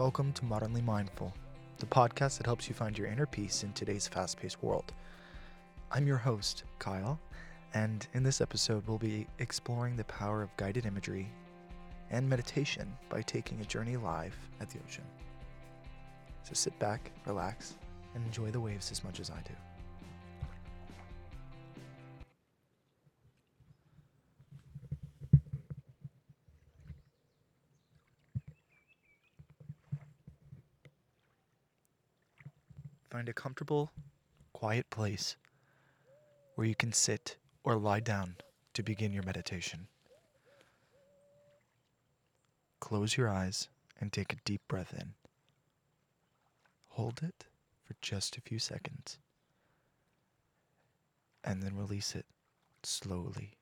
Welcome to Modernly Mindful, the podcast that helps you find your inner peace in today's fast paced world. I'm your host, Kyle, and in this episode, we'll be exploring the power of guided imagery and meditation by taking a journey live at the ocean. So sit back, relax, and enjoy the waves as much as I do. Find a comfortable, quiet place where you can sit or lie down to begin your meditation. Close your eyes and take a deep breath in. Hold it for just a few seconds and then release it slowly.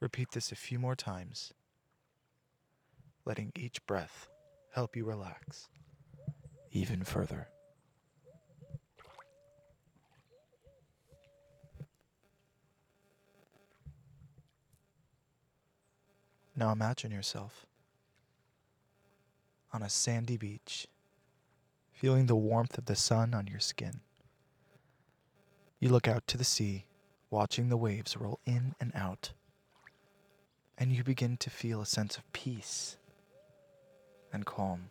Repeat this a few more times letting each breath help you relax even further. Now imagine yourself on a sandy beach, feeling the warmth of the sun on your skin. You look out to the sea, watching the waves roll in and out, and you begin to feel a sense of peace and calm.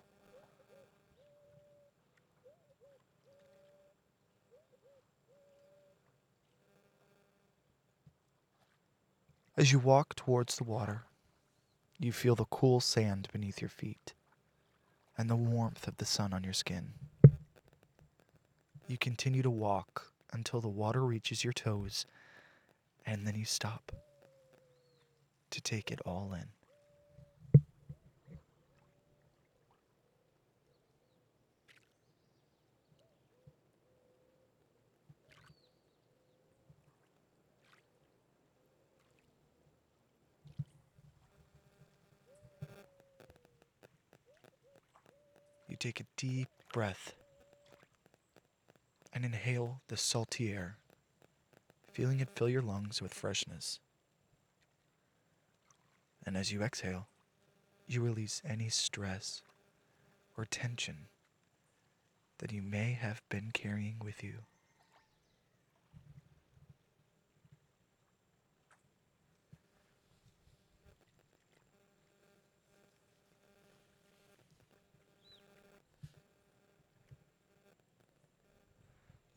As you walk towards the water, you feel the cool sand beneath your feet and the warmth of the sun on your skin. You continue to walk until the water reaches your toes, and then you stop to take it all in. Take a deep breath and inhale the salty air, feeling it fill your lungs with freshness. And as you exhale, you release any stress or tension that you may have been carrying with you.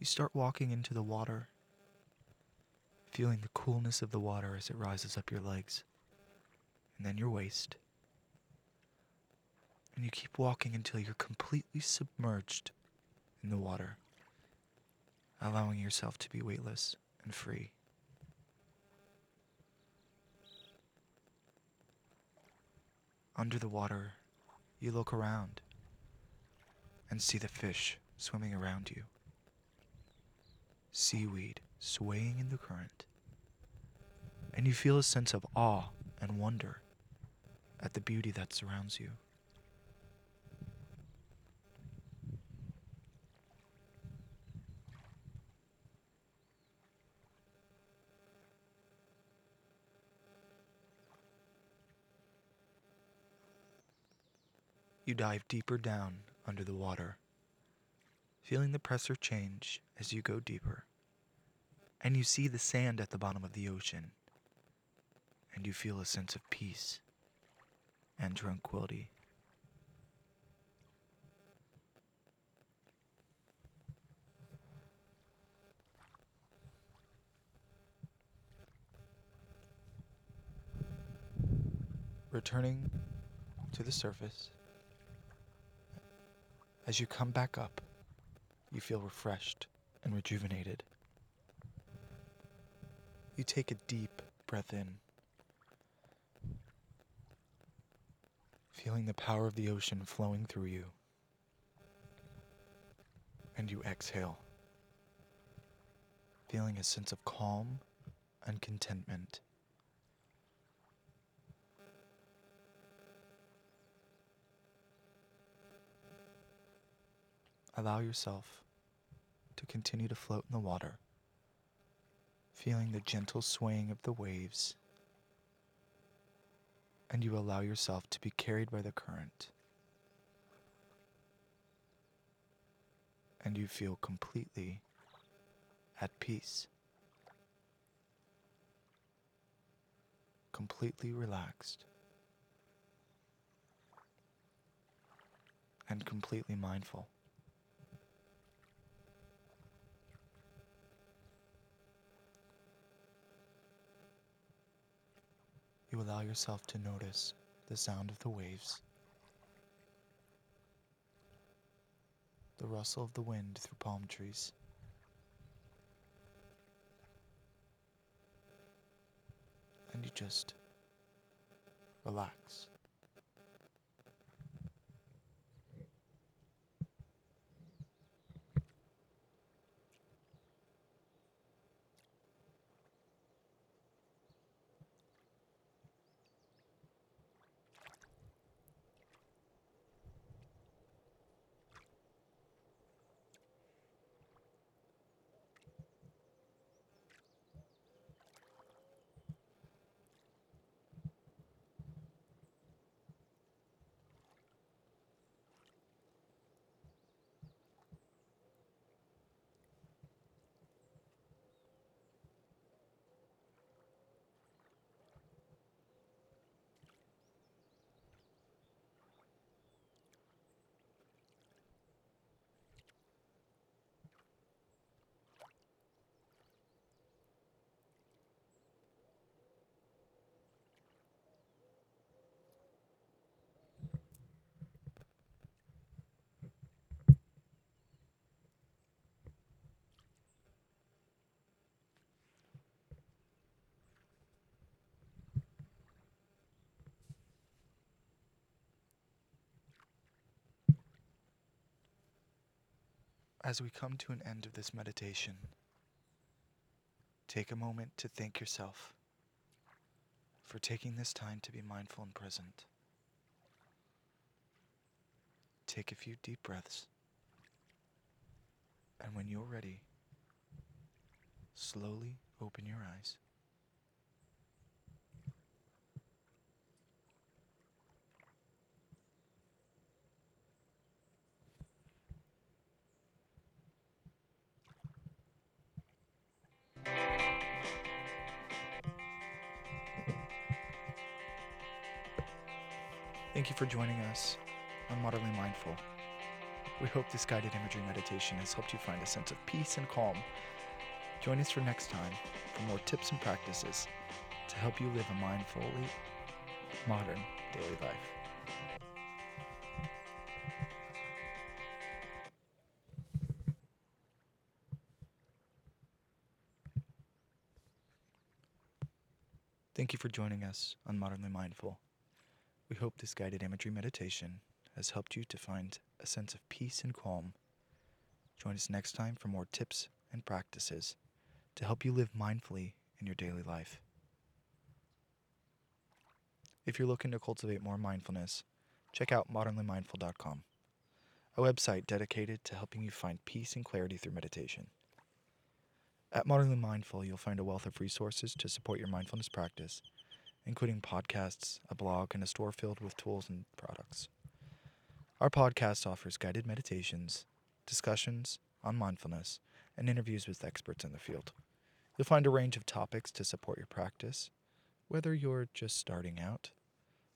You start walking into the water, feeling the coolness of the water as it rises up your legs and then your waist. And you keep walking until you're completely submerged in the water, allowing yourself to be weightless and free. Under the water, you look around and see the fish swimming around you seaweed swaying in the current, and you feel a sense of awe and wonder at the beauty that surrounds you. You dive deeper down under the water feeling the pressure change as you go deeper. And you see the sand at the bottom of the ocean, and you feel a sense of peace and tranquility. Returning to the surface, as you come back up, you feel refreshed and rejuvenated. You take a deep breath in, feeling the power of the ocean flowing through you. And you exhale, feeling a sense of calm and contentment. Allow yourself to continue to float in the water, feeling the gentle swaying of the waves and you allow yourself to be carried by the current. And you feel completely at peace, completely relaxed, and completely mindful. You allow yourself to notice the sound of the waves, the rustle of the wind through palm trees. And you just relax. As we come to an end of this meditation, take a moment to thank yourself for taking this time to be mindful and present. Take a few deep breaths, and when you're ready, slowly open your eyes. Thank you for joining us on Modernly Mindful. We hope this guided imagery meditation has helped you find a sense of peace and calm. Join us for next time for more tips and practices to help you live a mindfully modern daily life. Thank you for joining us on Modernly Mindful. We hope this guided imagery meditation has helped you to find a sense of peace and calm. Join us next time for more tips and practices to help you live mindfully in your daily life. If you're looking to cultivate more mindfulness, check out modernlymindful.com, a website dedicated to helping you find peace and clarity through meditation. At Modernly Mindful, you'll find a wealth of resources to support your mindfulness practice including podcasts, a blog, and a store filled with tools and products. Our podcast offers guided meditations, discussions on mindfulness, and interviews with experts in the field. You'll find a range of topics to support your practice, whether you're just starting out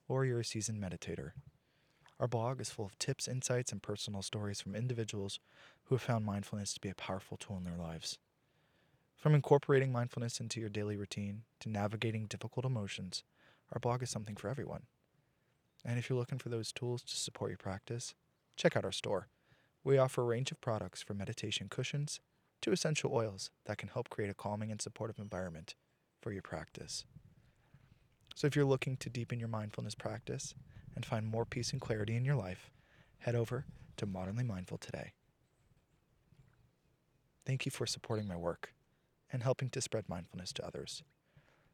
or you're a seasoned meditator. Our blog is full of tips, insights, and personal stories from individuals who have found mindfulness to be a powerful tool in their lives. From incorporating mindfulness into your daily routine to navigating difficult emotions, our blog is something for everyone. And if you're looking for those tools to support your practice, check out our store. We offer a range of products from meditation cushions to essential oils that can help create a calming and supportive environment for your practice. So if you're looking to deepen your mindfulness practice and find more peace and clarity in your life, head over to Modernly Mindful today. Thank you for supporting my work and helping to spread mindfulness to others.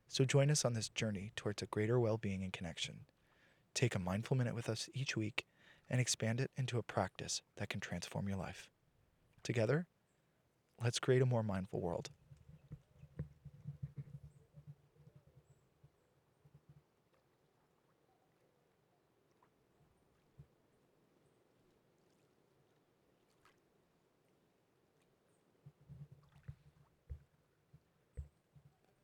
So join us on this journey towards a greater well being and connection. Take a mindful minute with us each week and expand it into a practice that can transform your life. Together, let's create a more mindful world.